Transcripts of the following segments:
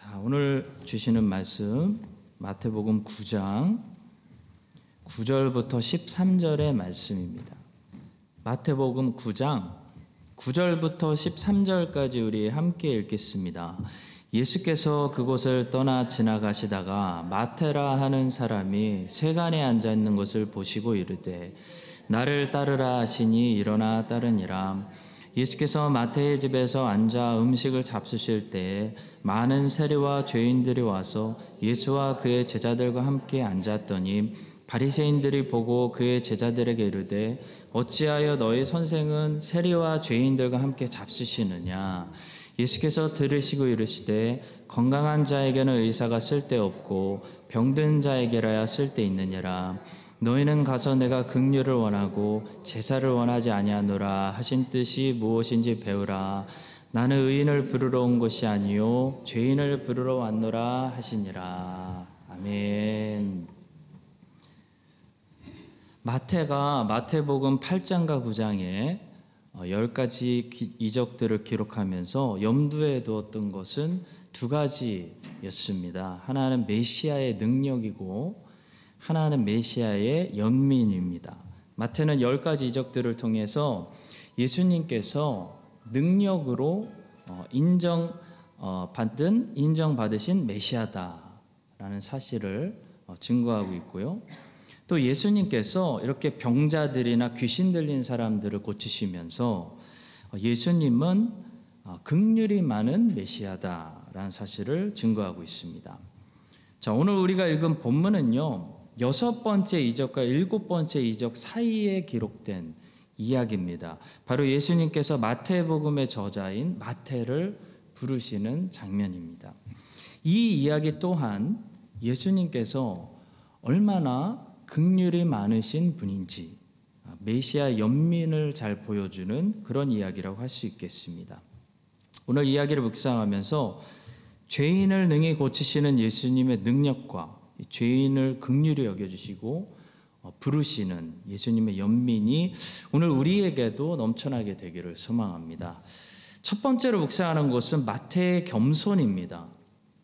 자, 오늘 주시는 말씀 마태복음 9장 9절부터 13절의 말씀입니다. 마태복음 9장 9절부터 13절까지 우리 함께 읽겠습니다. 예수께서 그곳을 떠나 지나가시다가 마테라 하는 사람이 세간에 앉아 있는 것을 보시고 이르되 나를 따르라 하시니 일어나 따르니라 예수께서 마태의 집에서 앉아 음식을 잡수실 때 많은 세리와 죄인들이 와서 예수와 그의 제자들과 함께 앉았더니 바리새인들이 보고 그의 제자들에게 이르되 어찌하여 너희 선생은 세리와 죄인들과 함께 잡수시느냐? 예수께서 들으시고 이르시되 건강한 자에게는 의사가 쓸데없고 병든 자에게라야 쓸데있느니라 너희는 가서 내가 긍휼을 원하고 제사를 원하지 아니하노라 하신 뜻이 무엇인지 배우라. 나는 의인을 부르러 온 것이 아니요 죄인을 부르러 왔노라 하시니라. 아멘. 마태가 마태복음 8장과 9장에 어, 열 가지 이적들을 기록하면서 염두에 두었던 것은 두 가지였습니다. 하나는 메시아의 능력이고 하나는 메시아의 연민입니다. 마태는 열 가지 이적들을 통해서 예수님께서 능력으로 어, 인정 어, 인정받으신 메시아다라는 사실을 증거하고 있고요. 또 예수님께서 이렇게 병자들이나 귀신 들린 사람들을 고치시면서 예수님은 극률이 많은 메시아다라는 사실을 증거하고 있습니다. 자, 오늘 우리가 읽은 본문은요, 여섯 번째 이적과 일곱 번째 이적 사이에 기록된 이야기입니다. 바로 예수님께서 마태복음의 저자인 마태를 부르시는 장면입니다. 이 이야기 또한 예수님께서 얼마나 극률이 많으신 분인지 메시아 연민을 잘 보여주는 그런 이야기라고 할 수 있겠습니다. 오늘 이야기를 묵상하면서 죄인을 능히 고치시는 예수님의 능력과 죄인을 극률히 여겨주시고 어, 부르시는 예수님의 연민이 오늘 우리에게도 넘쳐나게 되기를 소망합니다. 첫 번째로 묵상하는 것은 마태의 겸손입니다.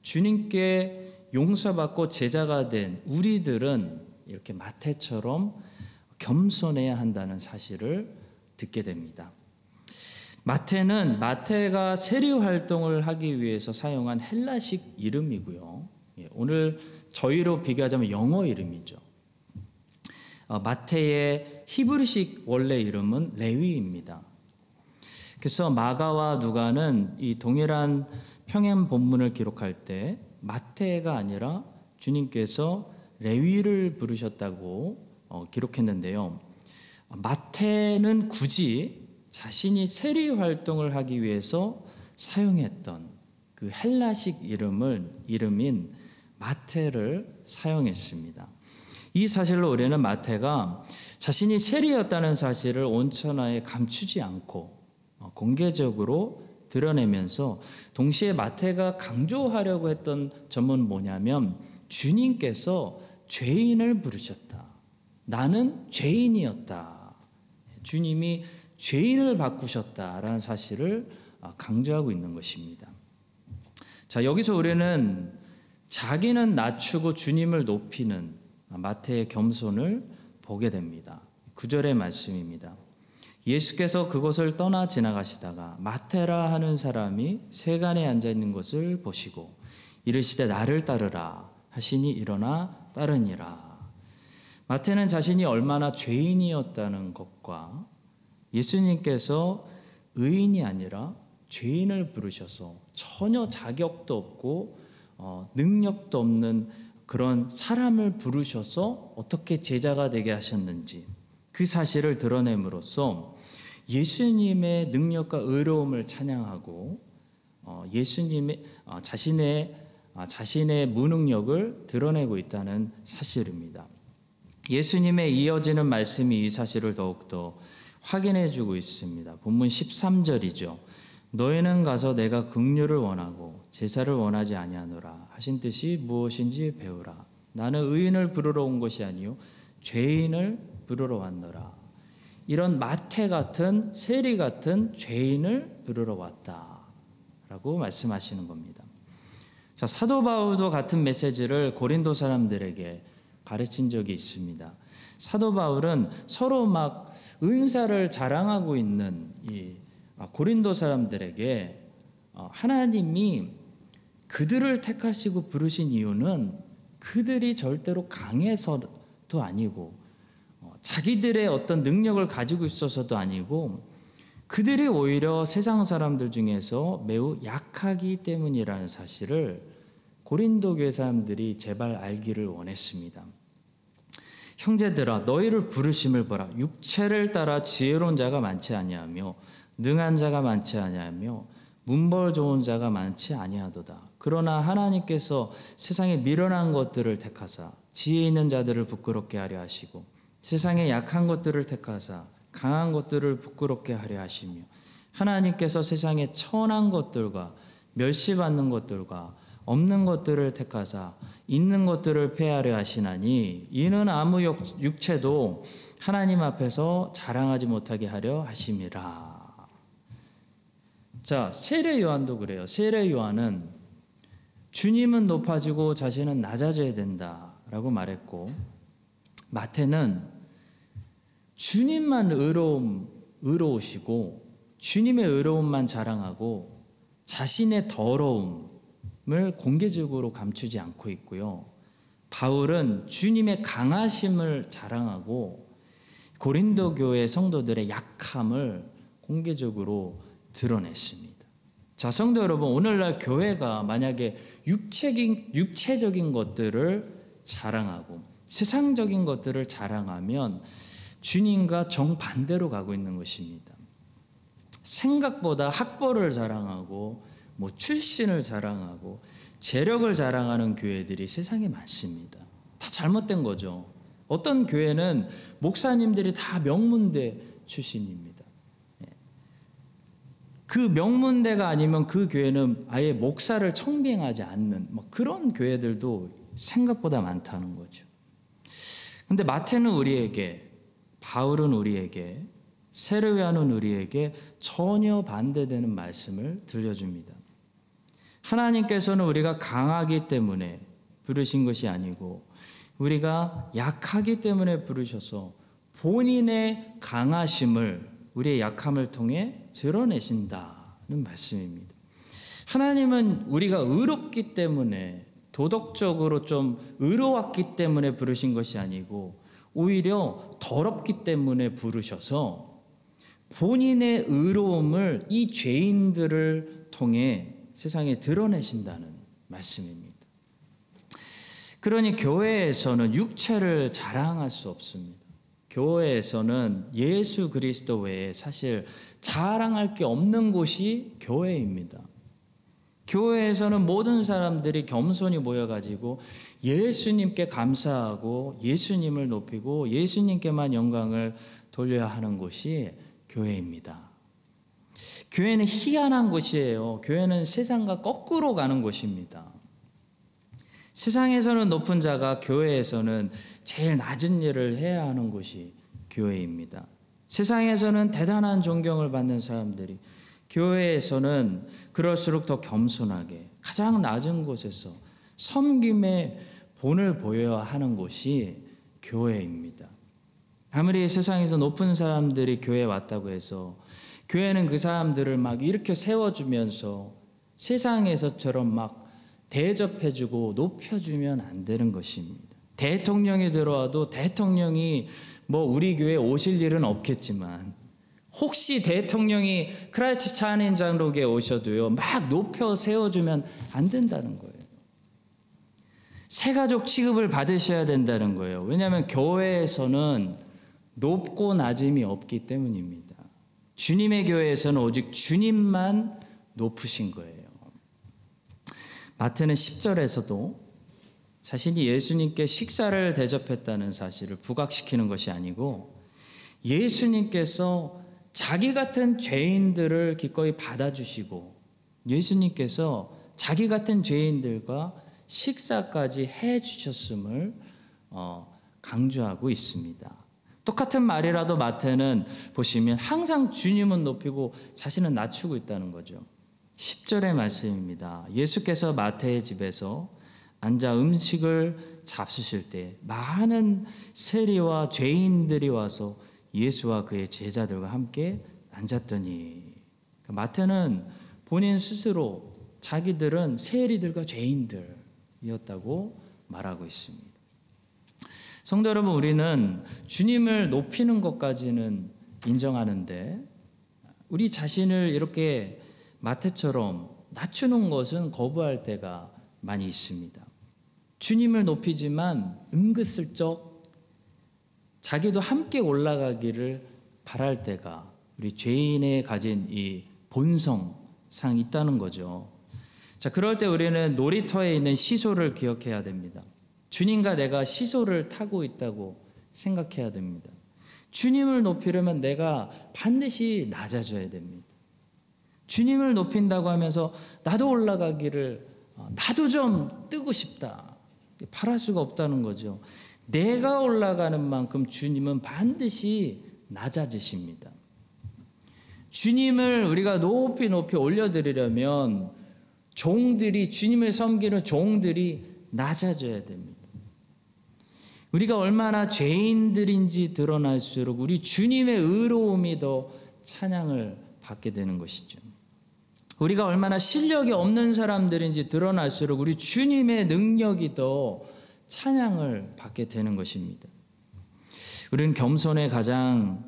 주님께 용서받고 제자가 된 우리들은 이렇게 마태처럼 겸손해야 한다는 사실을 듣게 됩니다. 마태는 마태가 세리 활동을 하기 위해서 사용한 헬라식 이름이고요. 예, 오늘 저희로 비교하자면 영어 이름이죠. 어, 마태의 히브리식 원래 이름은 레위입니다. 그래서 마가와 누가는 이 동일한 평행 본문을 기록할 때 마태가 아니라 주님께서 레위를 부르셨다고 어, 기록했는데요. 마태는 굳이 자신이 세리 활동을 하기 위해서 사용했던 그 헬라식 이름을 이름인 마태를 사용했습니다. 이 사실로 우리는 마태가 자신이 세리였다는 사실을 온천하에 감추지 않고 어, 공개적으로 드러내면서 동시에 마태가 강조하려고 했던 점은 뭐냐면 주님께서 죄인을 부르셨다. 나는 죄인이었다. 주님이 죄인을 바꾸셨다라는 사실을 아, 강조하고 있는 것입니다. 자, 여기서 우리는 자기는 낮추고 주님을 높이는 마태의 겸손을 보게 됩니다. 9절의 말씀입니다. 예수께서 그곳을 떠나 지나가시다가 마테라 하는 사람이 세간에 앉아 있는 것을 보시고 이르시되 나를 따르라 하시니 일어나 따르니라. 마태는 자신이 얼마나 죄인이었다는 것과 예수님께서 의인이 아니라 죄인을 부르셔서 전혀 자격도 없고 어, 능력도 없는 그런 사람을 부르셔서 어떻게 제자가 되게 하셨는지 그 사실을 드러냄으로써 예수님의 능력과 의로움을 찬양하고 어, 예수님의 어, 자신의 아, 자신의 무능력을 드러내고 있다는 사실입니다. 예수님의 이어지는 말씀이 이 사실을 더욱더 확인해 주고 있습니다. 본문 13절이죠. 너희는 가서 내가 긍휼을 원하고 제사를 원하지 아니하노라 하신 뜻이 무엇인지 배우라. 나는 의인을 부르러 온 것이 아니요 죄인을 부르러 왔노라. 이런 마태 같은 세리 같은 죄인을 부르러 왔다라고 말씀하시는 겁니다. 자, 사도 바울도 같은 메시지를 고린도 사람들에게 가르친 적이 있습니다. 사도 바울은 서로 막 은사를 자랑하고 있는 이 아, 고린도 사람들에게 어, 하나님이 그들을 택하시고 부르신 이유는 그들이 절대로 강해서도 아니고 어, 자기들의 어떤 능력을 가지고 있어서도 아니고 그들이 오히려 세상 사람들 중에서 매우 약하기 때문이라는 사실을 고린도 교회 사람들이 제발 알기를 원했습니다. 형제들아 너희를 부르심을 보라 육체를 따라 지혜로운 자가 많지 아니하며 능한 자가 많지 아니하며 문벌 좋은 자가 많지 아니하도다. 그러나 하나님께서 세상에 미련한 것들을 택하사 지혜 있는 자들을 부끄럽게 하려 하시고 세상에 약한 것들을 택하사 강한 것들을 부끄럽게 하려 하시며 하나님께서 세상에 천한 것들과 멸시받는 것들과 없는 것들을 택하사 있는 것들을 폐하려 하시나니 이는 아무 육- 육체도 하나님 앞에서 자랑하지 못하게 하려 하심이라. 자, 세례 요한도 그래요. 세례 요한은 주님은 높아지고 자신은 낮아져야 된다라고 말했고 마태는 주님만 의로움 의로우시고 주님의 의로움만 자랑하고 자신의 더러움을 공개적으로 감추지 않고 있고요. 바울은 주님의 강하심을 자랑하고 고린도 교회 성도들의 약함을 공개적으로 드러냈습니다. 자, 성도 여러분, 오늘날 교회가 만약에 육체적인, 육체적인 것들을 자랑하고 세상적인 것들을 자랑하면 주님과 정반대로 가고 있는 것입니다. 생각보다 학벌을 자랑하고 뭐 출신을 자랑하고 재력을 자랑하는 교회들이 세상에 많습니다. 다 잘못된 거죠. 어떤 교회는 목사님들이 다 명문대 출신입니다. 예. 그 명문대가 아니면 그 교회는 아예 목사를 청빙하지 않는 뭐 그런 교회들도 생각보다 많다는 거죠. 근데 마태는 우리에게 바울은 우리에게 세례요한은 우리에게 전혀 반대되는 말씀을 들려줍니다. 하나님께서는 우리가 강하기 때문에 부르신 것이 아니고 우리가 약하기 때문에 부르셔서 본인의 강하심을 우리의 약함을 통해 드러내신다는 말씀입니다. 하나님은 우리가 의롭기 때문에 도덕적으로 좀 의로웠기 때문에 부르신 것이 아니고 오히려 더럽기 때문에 부르셔서 본인의 의로움을 이 죄인들을 통해 세상에 드러내신다는 말씀입니다. 그러니 교회에서는 육체를 자랑할 수 없습니다. 교회에서는 예수 그리스도 외에 사실 자랑할 게 없는 곳이 교회입니다. 교회에서는 모든 사람들이 겸손히 모여가지고 예수님께 감사하고 예수님을 높이고 예수님께만 영광을 돌려야 하는 곳이 교회입니다. 교회는 희한한 곳이에요. 교회는 세상과 거꾸로 가는 곳입니다. 세상에서는 높은 자가 교회에서는 제일 낮은 일을 해야 하는 곳이 교회입니다. 세상에서는 대단한 존경을 받는 사람들이 교회에서는 그럴수록 더 겸손하게 가장 낮은 곳에서 섬김의 본을 보여야 하는 곳이 교회입니다. 아무리 세상에서 높은 사람들이 교회에 왔다고 해서 교회는 그 사람들을 막 이렇게 세워주면서 세상에서처럼 막 대접해주고 높여주면 안 되는 것입니다. 대통령이 들어와도 대통령이 뭐 우리 교회 오실 일은 없겠지만 혹시 대통령이 크라이스트 찬인장로에 오셔도요 막 높여 세워주면 안 된다는 거예요. 새가족 취급을 받으셔야 된다는 거예요. 왜냐하면 교회에서는 높고 낮음이 없기 때문입니다. 주님의 교회에서는 오직 주님만 높으신 거예요. 마태는 10절에서도 자신이 예수님께 식사를 대접했다는 사실을 부각시키는 것이 아니고 예수님께서 자기 같은 죄인들을 기꺼이 받아주시고 예수님께서 자기 같은 죄인들과 식사까지 해 주셨음을 어, 강조하고 있습니다. 똑같은 말이라도 마태는 보시면 항상 주님은 높이고 자신은 낮추고 있다는 거죠. 10절의 말씀입니다. 예수께서 마태의 집에서 앉아 음식을 잡수실 때 많은 세리와 죄인들이 와서 예수와 그의 제자들과 함께 앉았더니 그러니까 마태는 본인 스스로 자기들은 세리들과 죄인들이었다고 말하고 있습니다. 성도 여러분, 우리는 주님을 높이는 것까지는 인정하는데 우리 자신을 이렇게 마태처럼 낮추는 것은 거부할 때가 많이 있습니다. 주님을 높이지만 은근슬쩍 자기도 함께 올라가기를 바랄 때가 우리 죄인의 가진 이 본성상 있다는 거죠. 자, 그럴 때 우리는 놀이터에 있는 시소를 기억해야 됩니다. 주님과 내가 시소를 타고 있다고 생각해야 됩니다. 주님을 높이려면 내가 반드시 낮아져야 됩니다. 주님을 높인다고 하면서 나도 올라가기를 어, 나도 좀 뜨고 싶다. 바랄 수가 없다는 거죠. 내가 올라가는 만큼 주님은 반드시 낮아지십니다. 주님을 우리가 높이 높이 올려드리려면 종들이 주님을 섬기는 종들이 낮아져야 됩니다. 우리가 얼마나 죄인들인지 드러날수록 우리 주님의 의로움이 더 찬양을 받게 되는 것이죠. 우리가 얼마나 실력이 없는 사람들인지 드러날수록 우리 주님의 능력이 더 찬양을 받게 되는 것입니다. 우리는 겸손의 가장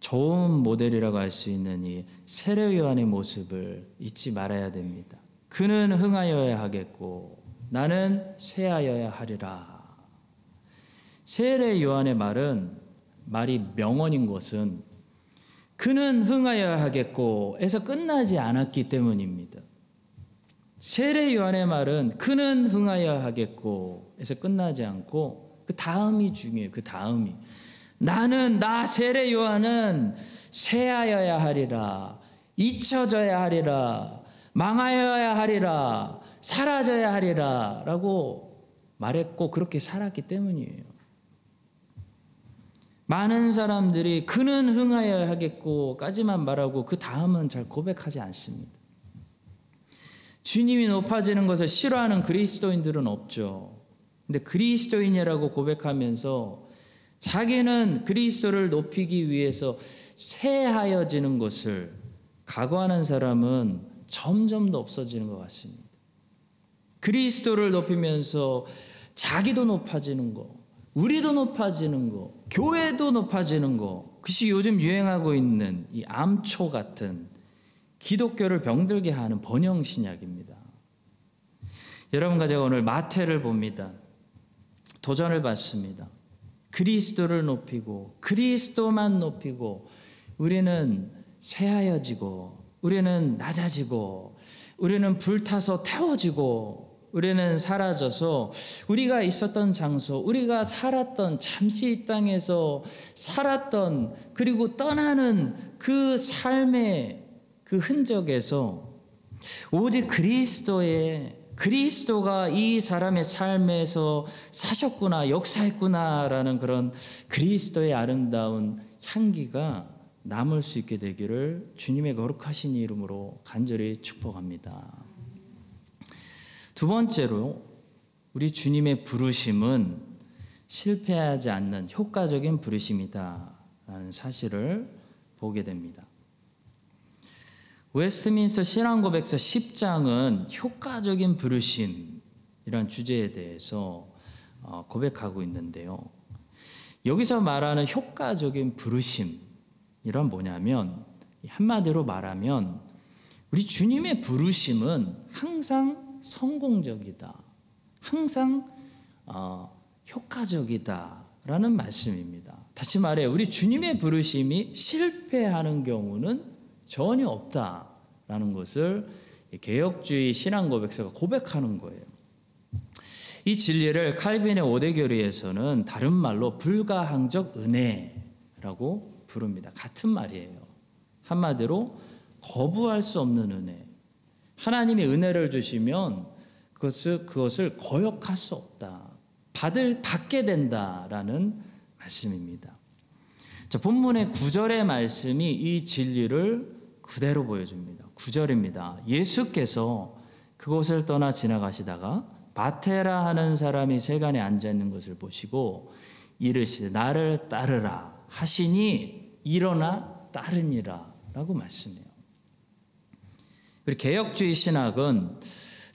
좋은 모델이라고 할 수 있는 이 세례 요한의 모습을 잊지 말아야 됩니다. 그는 흥하여야 하겠고 나는 쇠하여야 하리라. 세례 요한의 말은 말이 명언인 것은 그는 흥하여야 하겠고 에서 끝나지 않았기 때문입니다. 세례 요한의 말은 그는 흥하여야 하겠고 에서 끝나지 않고 그 다음이 중요해요. 그 다음이 나는 나 세례 요한은 쇠하여야 하리라 잊혀져야 하리라 망하여야 하리라 사라져야 하리라라고 말했고 그렇게 살았기 때문이에요. 많은 사람들이 그는 흥하여야 하겠고까지만 말하고 그 다음은 잘 고백하지 않습니다. 주님이 높아지는 것을 싫어하는 그리스도인들은 없죠. 근데 그리스도인이라고 고백하면서 자기는 그리스도를 높이기 위해서 쇠하여지는 것을 각오하는 사람은 점점 더 없어지는 것 같습니다. 그리스도를 높이면서 자기도 높아지는 거, 우리도 높아지는 거, 교회도 높아지는 거, 그것이 요즘 유행하고 있는 이 암초 같은 기독교를 병들게 하는 번영 신약입니다. 여러분과 제가 오늘 마태를 봅니다. 도전을 받습니다. 그리스도를 높이고 그리스도만 높이고 우리는 쇠하여지고 우리는 낮아지고 우리는 불타서 태워지고 우리는 사라져서 우리가 있었던 장소, 우리가 살았던 잠시 이 땅에서 살았던 그리고 떠나는 그 삶의 그 흔적에서 오직 그리스도의 그리스도가 이 사람의 삶에서 사셨구나, 역사했구나라는 그런 그리스도의 아름다운 향기가 남을 수 있게 되기를 주님의 거룩하신 이름으로 간절히 축복합니다. 두 번째로 우리 주님의 부르심은 실패하지 않는 효과적인 부르심이다라는 사실을 보게 됩니다. 웨스트민스터 신앙고백서 10장은 효과적인 부르심이란 주제에 대해서 어, 고백하고 있는데요. 여기서 말하는 효과적인 부르심이란 뭐냐면 한마디로 말하면 우리 주님의 부르심은 항상 성공적이다. 항상 어, 효과적이다라는 말씀입니다. 다시 말해 우리 주님의 부르심이 실패하는 경우는 전혀 없다라는 것을 개혁주의 신앙 고백서가 고백하는 거예요. 이 진리를 칼빈의 오대교리에서는 다른 말로 불가항적 은혜라고 부릅니다. 같은 말이에요. 한마디로 거부할 수 없는 은혜. 하나님이 은혜를 주시면 그것을, 그것을 거역할 수 없다. 받을, 받게 된다라는 말씀입니다. 자, 본문의 구절의 말씀이 이 진리를 그대로 보여줍니다. 9절입니다. 예수께서 그곳을 떠나 지나가시다가 바테라 하는 사람이 세간에 앉아 있는 것을 보시고 이르시되 나를 따르라 하시니 일어나 따르니라라고 말씀해요. 그리고 개혁주의 신학은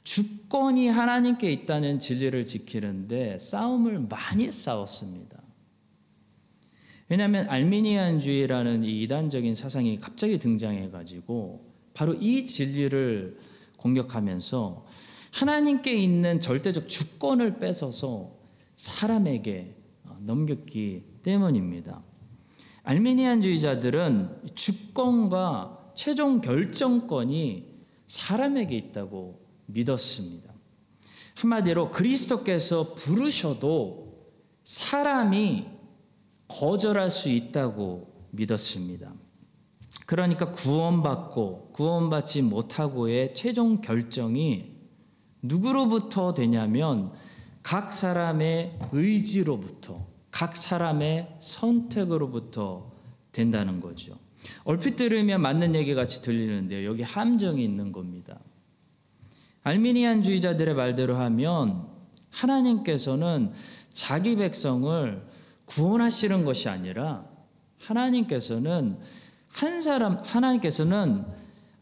주권이 하나님께 있다는 진리를 지키는데 싸움을 많이 싸웠습니다. 왜냐하면 알미니안주의라는 이 이단적인 사상이 갑자기 등장해가지고 바로 이 진리를 공격하면서 하나님께 있는 절대적 주권을 뺏어서 사람에게 넘겼기 때문입니다. 알미니안주의자들은 주권과 최종 결정권이 사람에게 있다고 믿었습니다. 한마디로 그리스도께서 부르셔도 사람이 거절할 수 있다고 믿었습니다. 그러니까 구원받고 구원받지 못하고의 최종 결정이 누구로부터 되냐면 각 사람의 의지로부터 각 사람의 선택으로부터 된다는 거죠. 얼핏 들으면 맞는 얘기 같이 들리는데요. 여기 함정이 있는 겁니다. 알미니안주의자들의 말대로 하면 하나님께서는 자기 백성을 구원하시는 것이 아니라 하나님께서는 한 사람 하나님께서는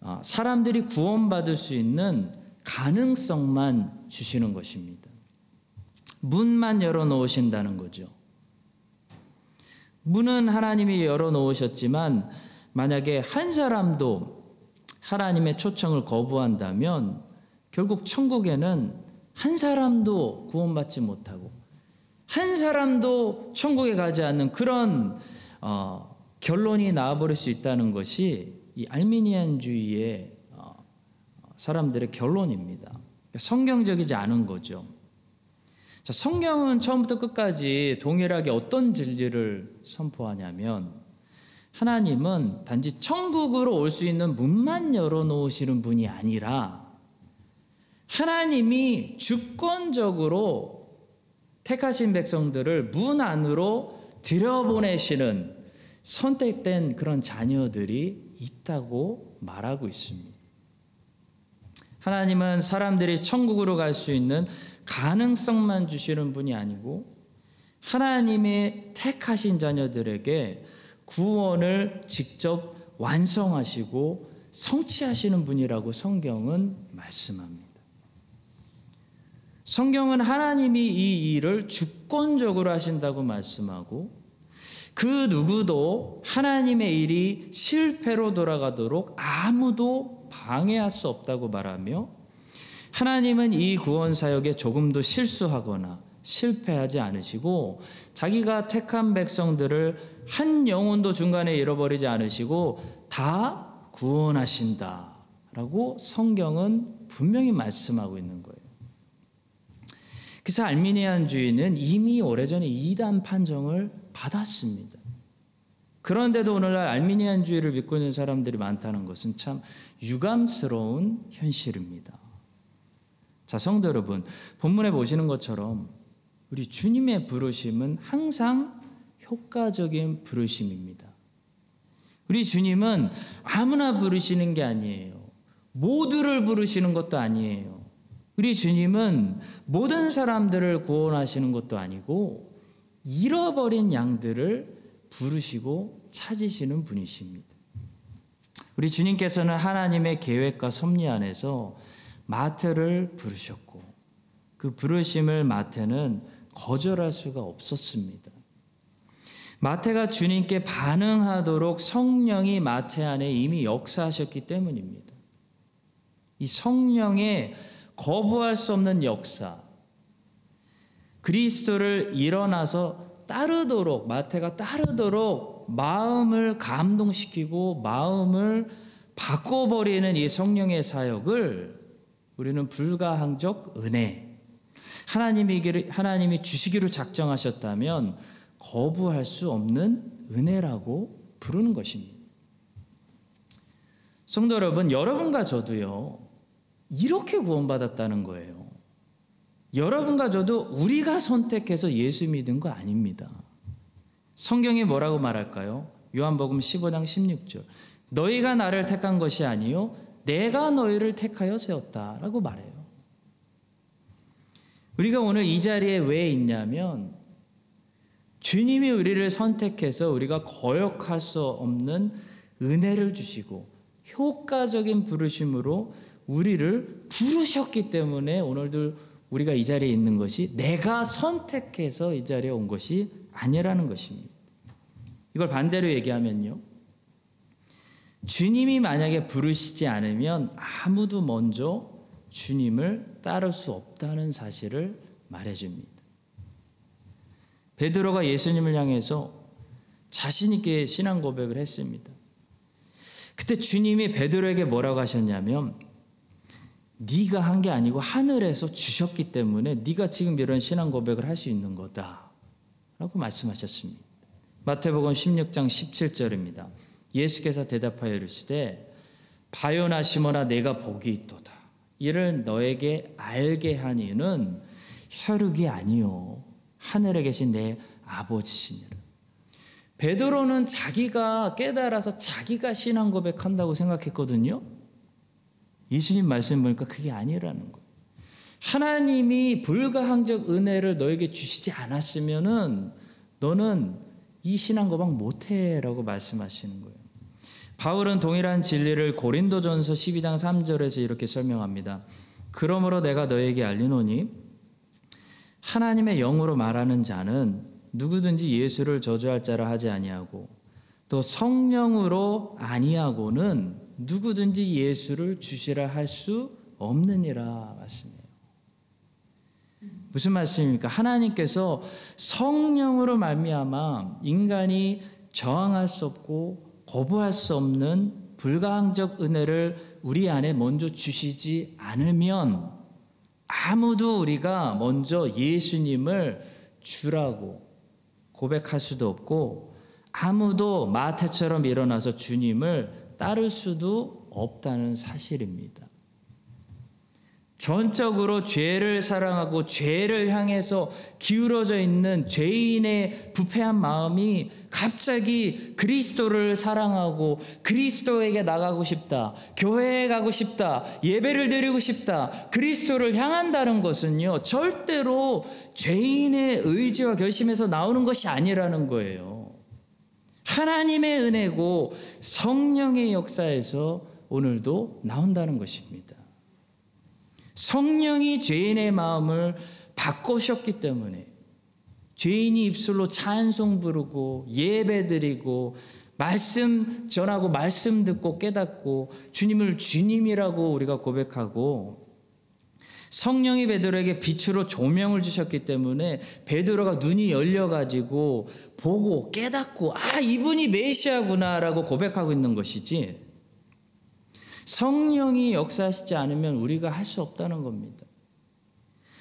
어, 사람들이 구원받을 수 있는 가능성만 주시는 것입니다. 문만 열어 놓으신다는 거죠. 문은 하나님이 열어 놓으셨지만 만약에 한 사람도 하나님의 초청을 거부한다면 결국 천국에는 한 사람도 구원받지 못하고 한 사람도 천국에 가지 않는 그런 어, 결론이 나와버릴 수 있다는 것이 이 알미니안주의의 어, 사람들의 결론입니다. 성경적이지 않은 거죠. 자, 성경은 처음부터 끝까지 동일하게 어떤 진리를 선포하냐면 하나님은 단지 천국으로 올 수 있는 문만 열어놓으시는 분이 아니라 하나님이 주권적으로 택하신 백성들을 문 안으로 들여보내시는 선택된 그런 자녀들이 있다고 말하고 있습니다. 하나님은 사람들이 천국으로 갈 수 있는 가능성만 주시는 분이 아니고 하나님의 택하신 자녀들에게 구원을 직접 완성하시고 성취하시는 분이라고 성경은 말씀합니다. 성경은 하나님이 이 일을 주권적으로 하신다고 말씀하고 그 누구도 하나님의 일이 실패로 돌아가도록 아무도 방해할 수 없다고 말하며 하나님은 이 구원 사역에 조금도 실수하거나 실패하지 않으시고 자기가 택한 백성들을 한 영혼도 중간에 잃어버리지 않으시고 다 구원하신다라고 성경은 분명히 말씀하고 있는 거예요. 그래서 알미니안 주의는 이미 오래전에 이단 판정을 받았습니다. 그런데도 오늘날 알미니안 주의를 믿고 있는 사람들이 많다는 것은 참 유감스러운 현실입니다. 자, 성도 여러분, 본문에 보시는 것처럼 우리 주님의 부르심은 항상 효과적인 부르심입니다. 우리 주님은 아무나 부르시는 게 아니에요. 모두를 부르시는 것도 아니에요. 우리 주님은 모든 사람들을 구원하시는 것도 아니고 잃어버린 양들을 부르시고 찾으시는 분이십니다. 우리 주님께서는 하나님의 계획과 섭리 안에서 마태를 부르셨고 그 부르심을 마태는 거절할 수가 없었습니다. 마태가 주님께 반응하도록 성령이 마태 안에 이미 역사하셨기 때문입니다. 이 성령의 거부할 수 없는 역사, 그리스도를 일어나서 따르도록, 마태가 따르도록 마음을 감동시키고 마음을 바꿔버리는 이 성령의 사역을 우리는 불가항적 은혜, 하나님이, 하나님이 주시기로 작정하셨다면 거부할 수 없는 은혜라고 부르는 것입니다. 성도 여러분, 여러분과 저도요, 이렇게 구원받았다는 거예요. 여러분과 저도 우리가 선택해서 예수 믿은 거 아닙니다. 성경이 뭐라고 말할까요? 요한복음 15장 16절. 너희가 나를 택한 것이 아니요 내가 너희를 택하여 세웠다라고 말해요. 우리가 오늘 이 자리에 왜 있냐면 주님이 우리를 선택해서 우리가 거역할 수 없는 은혜를 주시고 효과적인 부르심으로 우리를 부르셨기 때문에 오늘도 우리가 이 자리에 있는 것이 내가 선택해서 이 자리에 온 것이 아니라는 것입니다. 이걸 반대로 얘기하면요. 주님이 만약에 부르시지 않으면 아무도 먼저 주님을 따를 수 없다는 사실을 말해줍니다. 베드로가 예수님을 향해서 자신 있게 신앙 고백을 했습니다. 그때 주님이 베드로에게 뭐라고 하셨냐면 네가 한 게 아니고 하늘에서 주셨기 때문에 네가 지금 이런 신앙 고백을 할 수 있는 거다라고 말씀하셨습니다. 마태복음 16장 17절입니다. 예수께서 대답하여 이르시되 바요나 시모나 내가 복이 있도다. 이를 너에게 알게 하니는 혈육이 아니요 하늘에 계신 내 아버지시니라. 베드로는 자기가 깨달아서 자기가 신앙 고백한다고 생각했거든요. 예수님 말씀 보니까 그게 아니라는 거예요. 하나님이 불가항적 은혜를 너에게 주시지 않았으면은 너는 이 신앙 고백 못해라고 말씀하시는 거예요. 바울은 동일한 진리를 고린도전서 12장 3절에서 이렇게 설명합니다. 그러므로 내가 너에게 알리노니 하나님의 영으로 말하는 자는 누구든지 예수를 저주할 자라 하지 아니하고 또 성령으로 아니하고는 누구든지 예수를 주시라 할 수 없느니라 말씀이에요. 무슨 말씀입니까? 하나님께서 성령으로 말미암아 인간이 저항할 수 없고 거부할 수 없는 불가항적 은혜를 우리 안에 먼저 주시지 않으면 아무도 우리가 먼저 예수님을 주라고 고백할 수도 없고 아무도 마태처럼 일어나서 주님을 따를 수도 없다는 사실입니다. 전적으로 죄를 사랑하고 죄를 향해서 기울어져 있는 죄인의 부패한 마음이 갑자기 그리스도를 사랑하고 그리스도에게 나가고 싶다. 교회에 가고 싶다. 예배를 드리고 싶다. 그리스도를 향한다는 것은요. 절대로 죄인의 의지와 결심에서 나오는 것이 아니라는 거예요. 하나님의 은혜고 성령의 역사에서 오늘도 나온다는 것입니다. 성령이 죄인의 마음을 바꾸셨기 때문에 죄인이 입술로 찬송 부르고 예배 드리고 말씀 전하고 말씀 듣고 깨닫고 주님을 주님이라고 우리가 고백하고 성령이 베드로에게 빛으로 조명을 주셨기 때문에 베드로가 눈이 열려 가지고 보고 깨닫고 아 이분이 메시아구나라고 고백하고 있는 것이지 성령이 역사하시지 않으면 우리가 할 수 없다는 겁니다.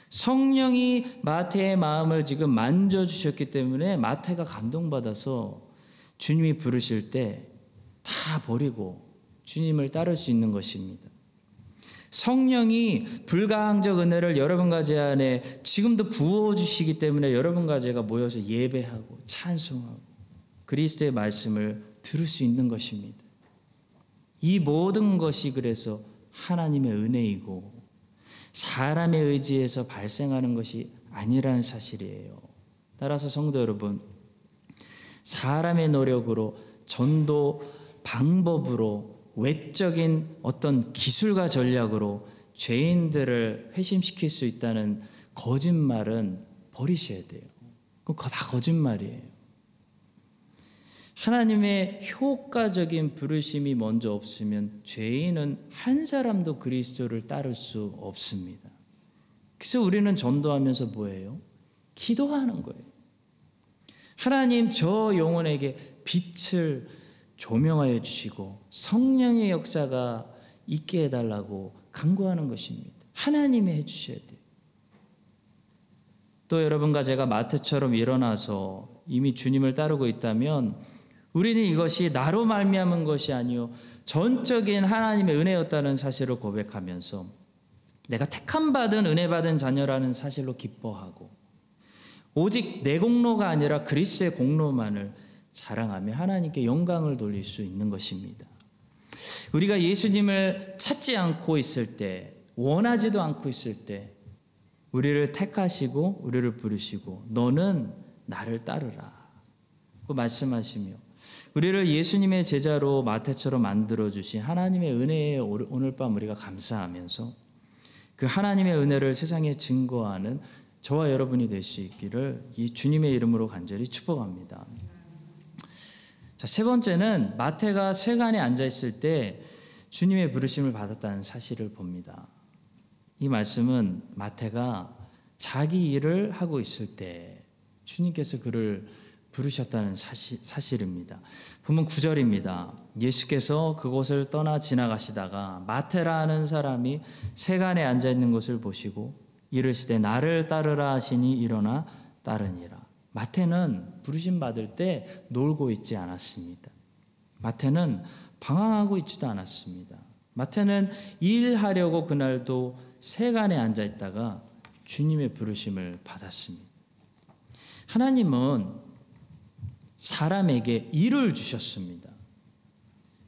성령이 마태의 마음을 지금 만져주셨기 때문에 마태가 감동받아서 주님이 부르실 때 다 버리고 주님을 따를 수 있는 것입니다. 성령이 불가항적 은혜를 여러분과 제 안에 지금도 부어주시기 때문에 여러분과 제가 모여서 예배하고 찬송하고 그리스도의 말씀을 들을 수 있는 것입니다. 이 모든 것이 그래서 하나님의 은혜이고 사람의 의지에서 발생하는 것이 아니라는 사실이에요. 따라서 성도 여러분, 사람의 노력으로 전도 방법으로 외적인 어떤 기술과 전략으로 죄인들을 회심시킬 수 있다는 거짓말은 버리셔야 돼요. 그거 다 거짓말이에요. 하나님의 효과적인 부르심이 먼저 없으면 죄인은 한 사람도 그리스도를 따를 수 없습니다. 그래서 우리는 전도하면서 뭐예요? 기도하는 거예요. 하나님 저 영혼에게 빛을 조명하여 주시고 성령의 역사가 있게 해달라고 간구하는 것입니다. 하나님이 해주셔야 돼요. 또 여러분과 제가 마태처럼 일어나서 이미 주님을 따르고 있다면 우리는 이것이 나로 말미암은 것이 아니요 전적인 하나님의 은혜였다는 사실을 고백하면서 내가 택함 받은 은혜 받은 자녀라는 사실로 기뻐하고 오직 내 공로가 아니라 그리스도의 공로만을 자랑하며 하나님께 영광을 돌릴 수 있는 것입니다. 우리가 예수님을 찾지 않고 있을 때, 원하지도 않고 있을 때, 우리를 택하시고 우리를 부르시고 너는 나를 따르라. 그 말씀하시며 우리를 예수님의 제자로 마태처럼 만들어 주신 하나님의 은혜에 오늘 밤 우리가 감사하면서 그 하나님의 은혜를 세상에 증거하는 저와 여러분이 될 수 있기를 이 주님의 이름으로 간절히 축복합니다. 자, 세 번째는 마태가 세간에 앉아 있을 때 주님의 부르심을 받았다는 사실을 봅니다. 이 말씀은 마태가 자기 일을 하고 있을 때 주님께서 그를 부르셨다는 사실, 사실입니다. 보면 9절입니다. 예수께서 그곳을 떠나 지나가시다가 마테라는 사람이 세간에 앉아 있는 것을 보시고 이르시되 나를 따르라 하시니 일어나 따르니라. 마태는 부르심 받을 때 놀고 있지 않았습니다. 마태는 방황하고 있지도 않았습니다. 마태는 일하려고 그날도 세간에 앉아 있다가 주님의 부르심을 받았습니다. 하나님은 사람에게 일을 주셨습니다.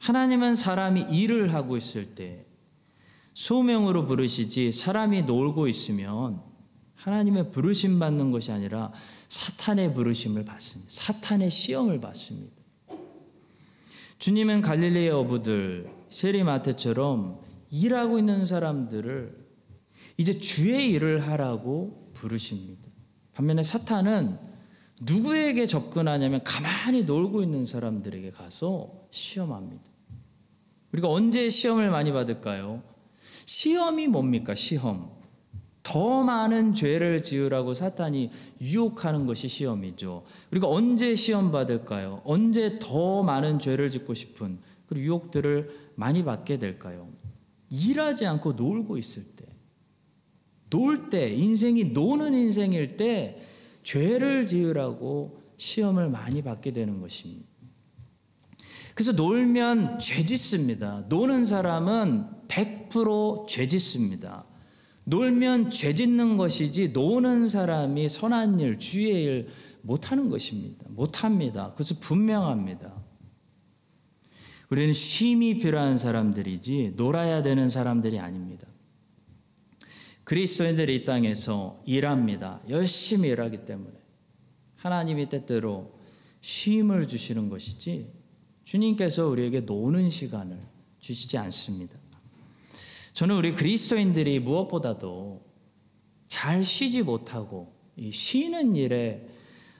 하나님은 사람이 일을 하고 있을 때 소명으로 부르시지 사람이 놀고 있으면 하나님의 부르심 받는 것이 아니라 사탄의 부르심을 받습니다. 사탄의 시험을 받습니다. 주님은 갈릴리의 어부들 세리마테처럼 일하고 있는 사람들을 이제 주의 일을 하라고 부르십니다. 반면에 사탄은 누구에게 접근하냐면 가만히 놀고 있는 사람들에게 가서 시험합니다. 우리가 언제 시험을 많이 받을까요? 시험이 뭡니까? 시험. 더 많은 죄를 지으라고 사탄이 유혹하는 것이 시험이죠. 우리가 언제 시험 받을까요? 언제 더 많은 죄를 짓고 싶은 그 유혹들을 많이 받게 될까요? 일하지 않고 놀고 있을 때. 놀 때, 인생이 노는 인생일 때 죄를 지으라고 시험을 많이 받게 되는 것입니다. 그래서 놀면 죄 짓습니다. 노는 사람은 100%죄 짓습니다. 놀면 죄 짓는 것이지 노는 사람이 선한 일, 주의 일 못하는 것입니다. 못합니다. 그래서 분명합니다. 우리는 쉼이 필요한 사람들이지 놀아야 되는 사람들이 아닙니다. 그리스도인들이 이 땅에서 일합니다. 열심히 일하기 때문에 하나님이 때때로 쉼을 주시는 것이지 주님께서 우리에게 노는 시간을 주시지 않습니다. 저는 우리 그리스도인들이 무엇보다도 잘 쉬지 못하고 쉬는 일에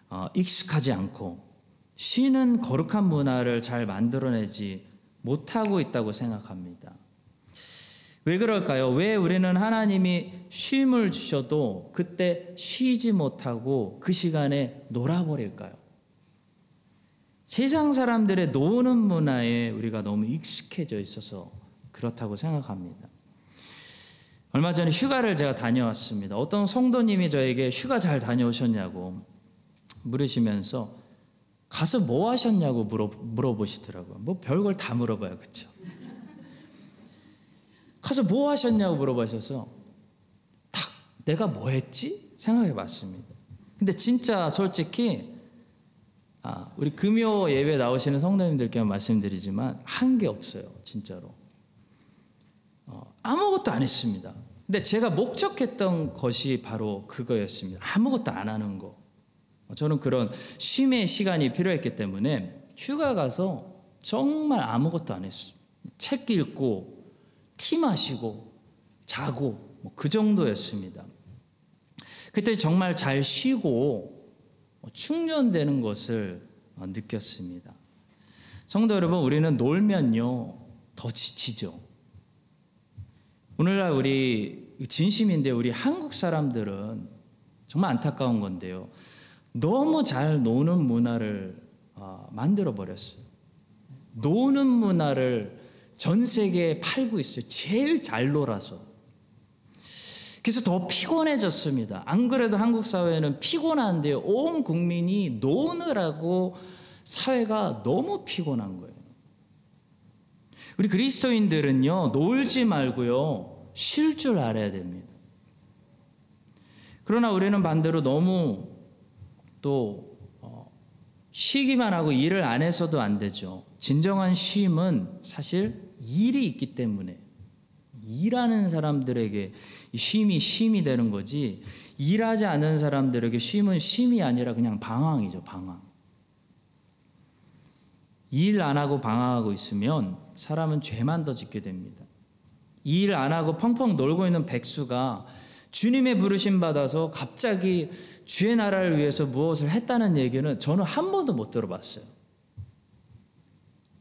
어, 익숙하지 않고 쉬는 거룩한 문화를 잘 만들어내지 못하고 있다고 생각합니다. 왜 그럴까요? 왜 우리는 하나님이 쉼을 주셔도 그때 쉬지 못하고 그 시간에 놀아버릴까요? 세상 사람들의 노는 문화에 우리가 너무 익숙해져 있어서 그렇다고 생각합니다. 얼마 전에 휴가를 제가 다녀왔습니다. 어떤 성도님이 저에게 휴가 잘 다녀오셨냐고 물으시면서 가서 뭐 하셨냐고 물어, 물어보시더라고요. 뭐 별걸 다 물어봐요. 그렇죠? 가서 뭐 하셨냐고 물어보셔서 딱 내가 뭐 했지? 생각해 봤습니다. 근데 진짜 솔직히 아, 우리 금요 예배 나오시는 성도님들께 말씀드리지만 한 게 없어요. 진짜로. 어, 아무것도 안 했습니다. 근데 제가 목적했던 것이 바로 그거였습니다. 아무것도 안 하는 거. 저는 그런 쉼의 시간이 필요했기 때문에 휴가 가서 정말 아무것도 안 했어요. 책 읽고 티 마시고 자고 뭐 그 정도였습니다. 그때 정말 잘 쉬고 충전되는 것을 어, 느꼈습니다. 성도 여러분, 우리는 놀면요 더 지치죠. 오늘날 우리 진심인데 우리 한국 사람들은 정말 안타까운 건데요. 너무 잘 노는 문화를 어, 만들어 버렸어요. 노는 문화를 전 세계에 팔고 있어요. 제일 잘 놀아서. 그래서 더 피곤해졌습니다. 안 그래도 한국 사회는 피곤한데 온 국민이 노느라고 사회가 너무 피곤한 거예요. 우리 그리스도인들은요, 놀지 말고요, 쉴 줄 알아야 됩니다. 그러나 우리는 반대로 너무 또 어, 쉬기만 하고 일을 안 해서도 안 되죠. 진정한 쉼은 사실 일이 있기 때문에 일하는 사람들에게 쉼이 쉼이 되는 거지 일하지 않는 사람들에게 쉼은 쉼이 아니라 그냥 방황이죠 방황. 일 안 하고 방황하고 있으면 사람은 죄만 더 짓게 됩니다. 일 안 하고 펑펑 놀고 있는 백수가 주님의 부르심 받아서 갑자기 주의 나라를 위해서 무엇을 했다는 얘기는 저는 한 번도 못 들어봤어요.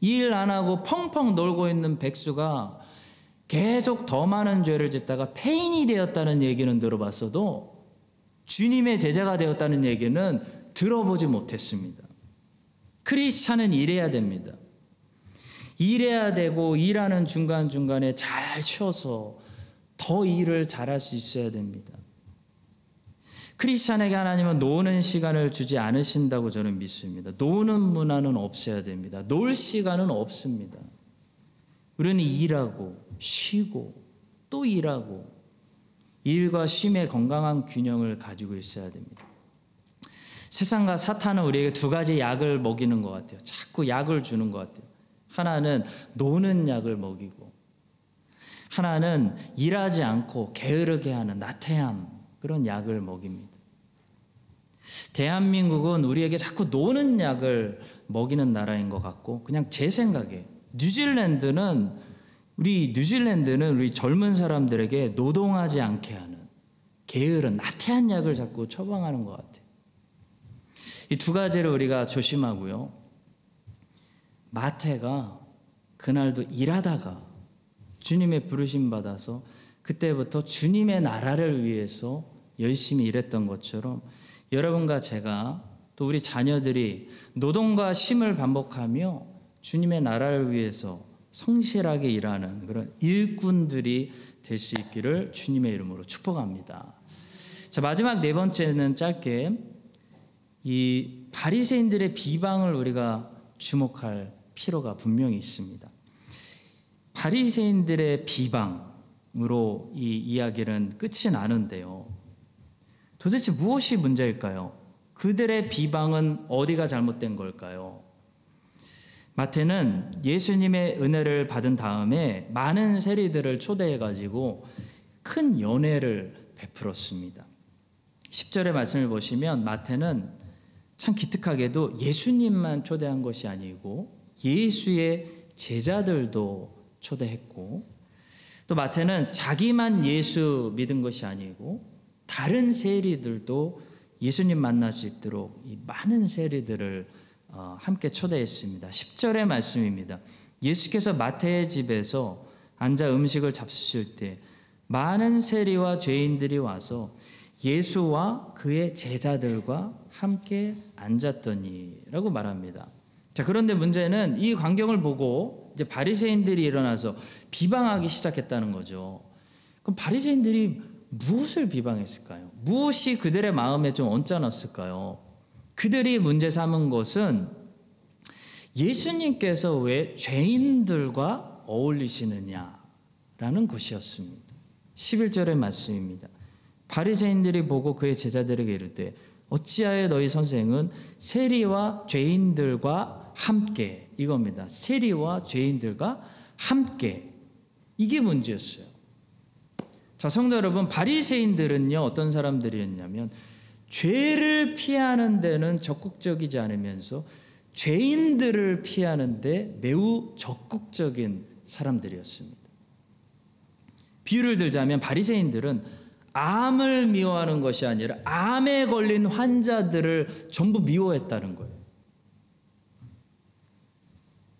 일 안 하고 펑펑 놀고 있는 백수가 계속 더 많은 죄를 짓다가 폐인이 되었다는 얘기는 들어봤어도 주님의 제자가 되었다는 얘기는 들어보지 못했습니다. 크리스찬은 일해야 됩니다. 일해야 되고 일하는 중간중간에 잘 쉬어서 더 일을 잘할 수 있어야 됩니다. 크리스찬에게 하나님은 노는 시간을 주지 않으신다고 저는 믿습니다. 노는 문화는 없어야 됩니다. 놀 시간은 없습니다. 우리는 일하고 쉬고 또 일하고 일과 쉼의 건강한 균형을 가지고 있어야 됩니다. 세상과 사탄은 우리에게 두 가지 약을 먹이는 것 같아요. 자꾸 약을 주는 것 같아요. 하나는 노는 약을 먹이고, 하나는 일하지 않고 게으르게 하는 나태함 그런 약을 먹입니다. 대한민국은 우리에게 자꾸 노는 약을 먹이는 나라인 것 같고, 그냥 제 생각에 뉴질랜드는 우리 뉴질랜드는 우리 젊은 사람들에게 노동하지 않게 하는 게으른 나태한 약을 자꾸 처방하는 것 같아요. 이 두 가지를 우리가 조심하고요. 마태가 그날도 일하다가 주님의 부르심 받아서 그때부터 주님의 나라를 위해서 열심히 일했던 것처럼 여러분과 제가 또 우리 자녀들이 노동과 쉼을 반복하며 주님의 나라를 위해서 성실하게 일하는 그런 일꾼들이 될 수 있기를 주님의 이름으로 축복합니다. 자, 마지막 네 번째는 짧게 이 바리새인들의 비방을 우리가 주목할 필요가 분명히 있습니다. 바리새인들의 비방 으로 이 이야기는 끝이 나는데요. 도대체 무엇이 문제일까요? 그들의 비방은 어디가 잘못된 걸까요? 마태는 예수님의 은혜를 받은 다음에 많은 세리들을 초대해 가지고 큰 연회를 베풀었습니다. 10절의 말씀을 보시면 마태는 참 기특하게도 예수님만 초대한 것이 아니고 예수의 제자들도 초대했고 또 마태는 자기만 예수 믿은 것이 아니고 다른 세리들도 예수님 만날 수 있도록 이 많은 세리들을 어, 함께 초대했습니다. 10절의 말씀입니다. 예수께서 마태의 집에서 앉아 음식을 잡수실 때 많은 세리와 죄인들이 와서 예수와 그의 제자들과 함께 앉았더니라고 말합니다. 자, 그런데 문제는 이 광경을 보고 이제 바리새인들이 일어나서 비방하기 시작했다는 거죠. 그럼 바리새인들이 무엇을 비방했을까요? 무엇이 그들의 마음에 좀 얹어놨을까요? 그들이 문제 삼은 것은 예수님께서 왜 죄인들과 어울리시느냐라는 것이었습니다. 11절의 말씀입니다. 바리새인들이 보고 그의 제자들에게 이르되 어찌하여 너희 선생은 세리와 죄인들과 함께 이겁니다. 세리와 죄인들과 함께 이게 문제였어요. 자, 성도 여러분, 바리새인들은요 어떤 사람들이었냐면 죄를 피하는 데는 적극적이지 않으면서 죄인들을 피하는 데 매우 적극적인 사람들이었습니다. 비유를 들자면 바리새인들은 암을 미워하는 것이 아니라 암에 걸린 환자들을 전부 미워했다는 거예요.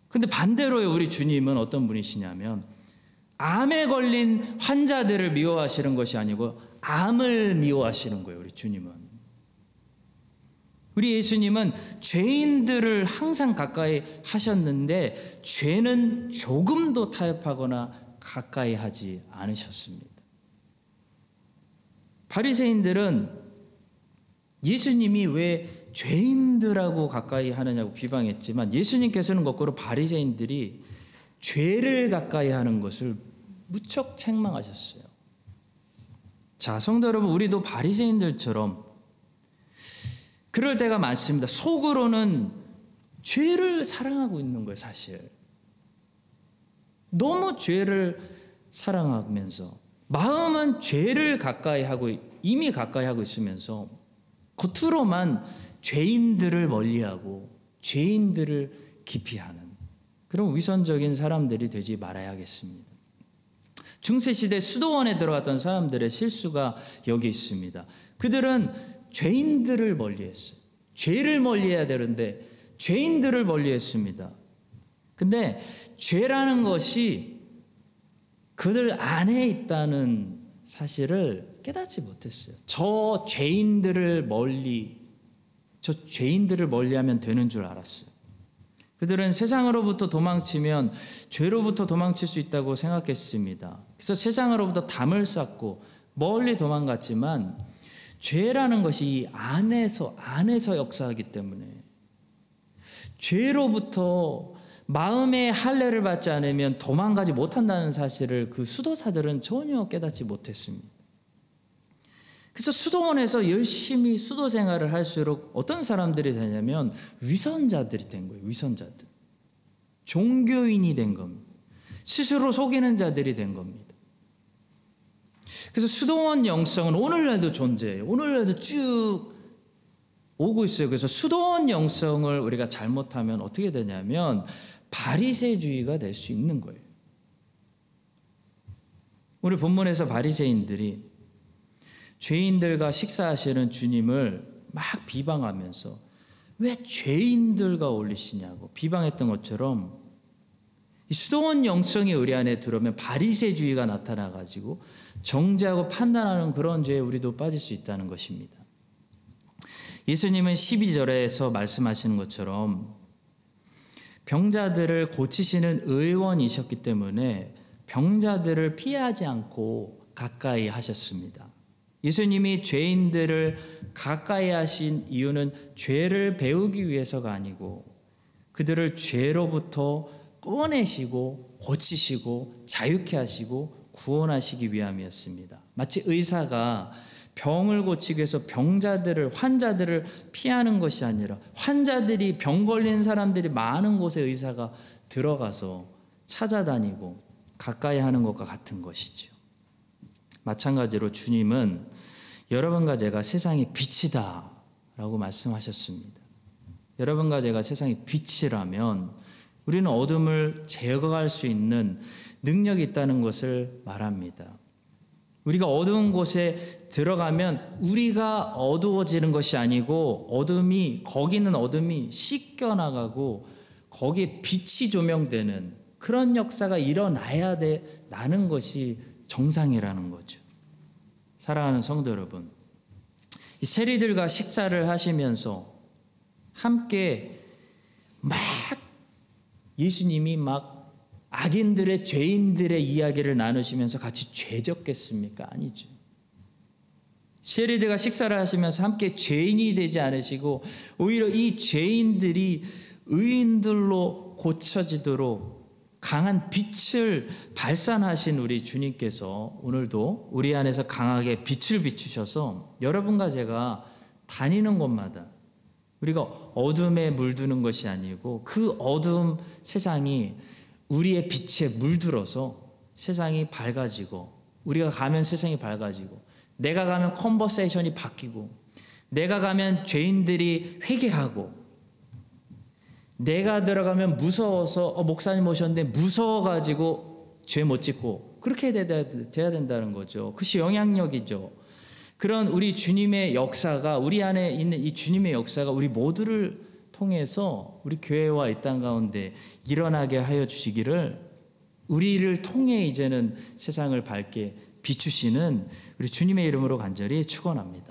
근데 반대로 우리 주님은 어떤 분이시냐면 암에 걸린 환자들을 미워하시는 것이 아니고 암을 미워하시는 거예요, 우리 주님은. 우리 예수님은 죄인들을 항상 가까이 하셨는데 죄는 조금도 타협하거나 가까이 하지 않으셨습니다. 바리새인들은 예수님이 왜 죄인들하고 가까이 하느냐고 비방했지만 예수님께서는 거꾸로 바리새인들이 죄를 가까이 하는 것을 무척 책망하셨어요. 자, 성도 여러분, 우리도 바리새인들처럼 그럴 때가 많습니다. 속으로는 죄를 사랑하고 있는 거예요, 사실. 너무 죄를 사랑하면서 마음은 죄를 가까이 하고 이미 가까이 하고 있으면서 겉으로만 죄인들을 멀리하고 죄인들을 기피하는 그런 위선적인 사람들이 되지 말아야겠습니다. 중세 시대 수도원에 들어갔던 사람들의 실수가 여기 있습니다. 그들은 죄인들을 멀리했어요. 죄를 멀리해야 되는데 죄인들을 멀리했습니다. 근데 죄라는 것이 그들 안에 있다는 사실을 깨닫지 못했어요. 저 죄인들을 멀리 저 죄인들을 멀리하면 되는 줄 알았어요. 그들은 세상으로부터 도망치면 죄로부터 도망칠 수 있다고 생각했습니다. 그래서 세상으로부터 담을 쌓고 멀리 도망갔지만 죄라는 것이 이 안에서 안에서 역사하기 때문에 죄로부터 마음의 할례를 받지 않으면 도망가지 못한다는 사실을 그 수도사들은 전혀 깨닫지 못했습니다. 그래서 수도원에서 열심히 수도 생활을 할수록 어떤 사람들이 되냐면 위선자들이 된 거예요. 위선자들. 종교인이 된 겁니다. 스스로 속이는 자들이 된 겁니다. 그래서 수도원 영성은 오늘날도 존재해요. 오늘날도 쭉 오고 있어요. 그래서 수도원 영성을 우리가 잘못하면 어떻게 되냐면 바리새주의가 될 수 있는 거예요. 우리 본문에서 바리새인들이 죄인들과 식사하시는 주님을 막 비방하면서 왜 죄인들과 어울리시냐고 비방했던 것처럼 이 수도원 영성이 우리 안에 들어오면 바리새주의가 나타나 가지고 정죄하고 판단하는 그런 죄에 우리도 빠질 수 있다는 것입니다. 예수님은 12절에서 말씀하시는 것처럼 병자들을 고치시는 의원이셨기 때문에 병자들을 피하지 않고 가까이 하셨습니다. 예수님이 죄인들을 가까이 하신 이유는 죄를 배우기 위해서가 아니고 그들을 죄로부터 꺼내시고 고치시고 자유케 하시고 구원하시기 위함이었습니다. 마치 의사가 병을 고치기 위해서 병자들을 환자들을 피하는 것이 아니라 환자들이 병 걸린 사람들이 많은 곳에 의사가 들어가서 찾아다니고 가까이 하는 것과 같은 것이죠. 마찬가지로 주님은 여러분과 제가 세상의 빛이다 라고 말씀하셨습니다. 여러분과 제가 세상의 빛이라면 우리는 어둠을 제거할 수 있는 능력이 있다는 것을 말합니다. 우리가 어두운 곳에 들어가면 우리가 어두워지는 것이 아니고 어둠이 거기는 어둠이 씻겨 나가고 거기에 빛이 조명되는 그런 역사가 일어나야 돼 나는 것이 정상이라는 거죠. 사랑하는 성도 여러분, 이 세리들과 식사를 하시면서 함께 막 예수님이 막 악인들의 죄인들의 이야기를 나누시면서 같이 죄졌겠습니까? 아니죠. 세리들과 식사를 하시면서 함께 죄인이 되지 않으시고 오히려 이 죄인들이 의인들로 고쳐지도록 강한 빛을 발산하신 우리 주님께서 오늘도 우리 안에서 강하게 빛을 비추셔서 여러분과 제가 다니는 곳마다 우리가 어둠에 물드는 것이 아니고 그 어두움 세상이 우리의 빛에 물들어서 세상이 밝아지고 우리가 가면 세상이 밝아지고 내가 가면 컨버세이션이 바뀌고 내가 가면 죄인들이 회개하고 내가 들어가면 무서워서 어, 목사님 오셨는데 무서워가지고 죄 못 짓고 그렇게 돼야 된다는 거죠. 그것이 영향력이죠. 그런 우리 주님의 역사가 우리 안에 있는 이 주님의 역사가 우리 모두를 통해서 우리 교회와 이 땅 가운데 일어나게 하여 주시기를 우리를 통해 이제는 세상을 밝게 비추시는 우리 주님의 이름으로 간절히 축원합니다.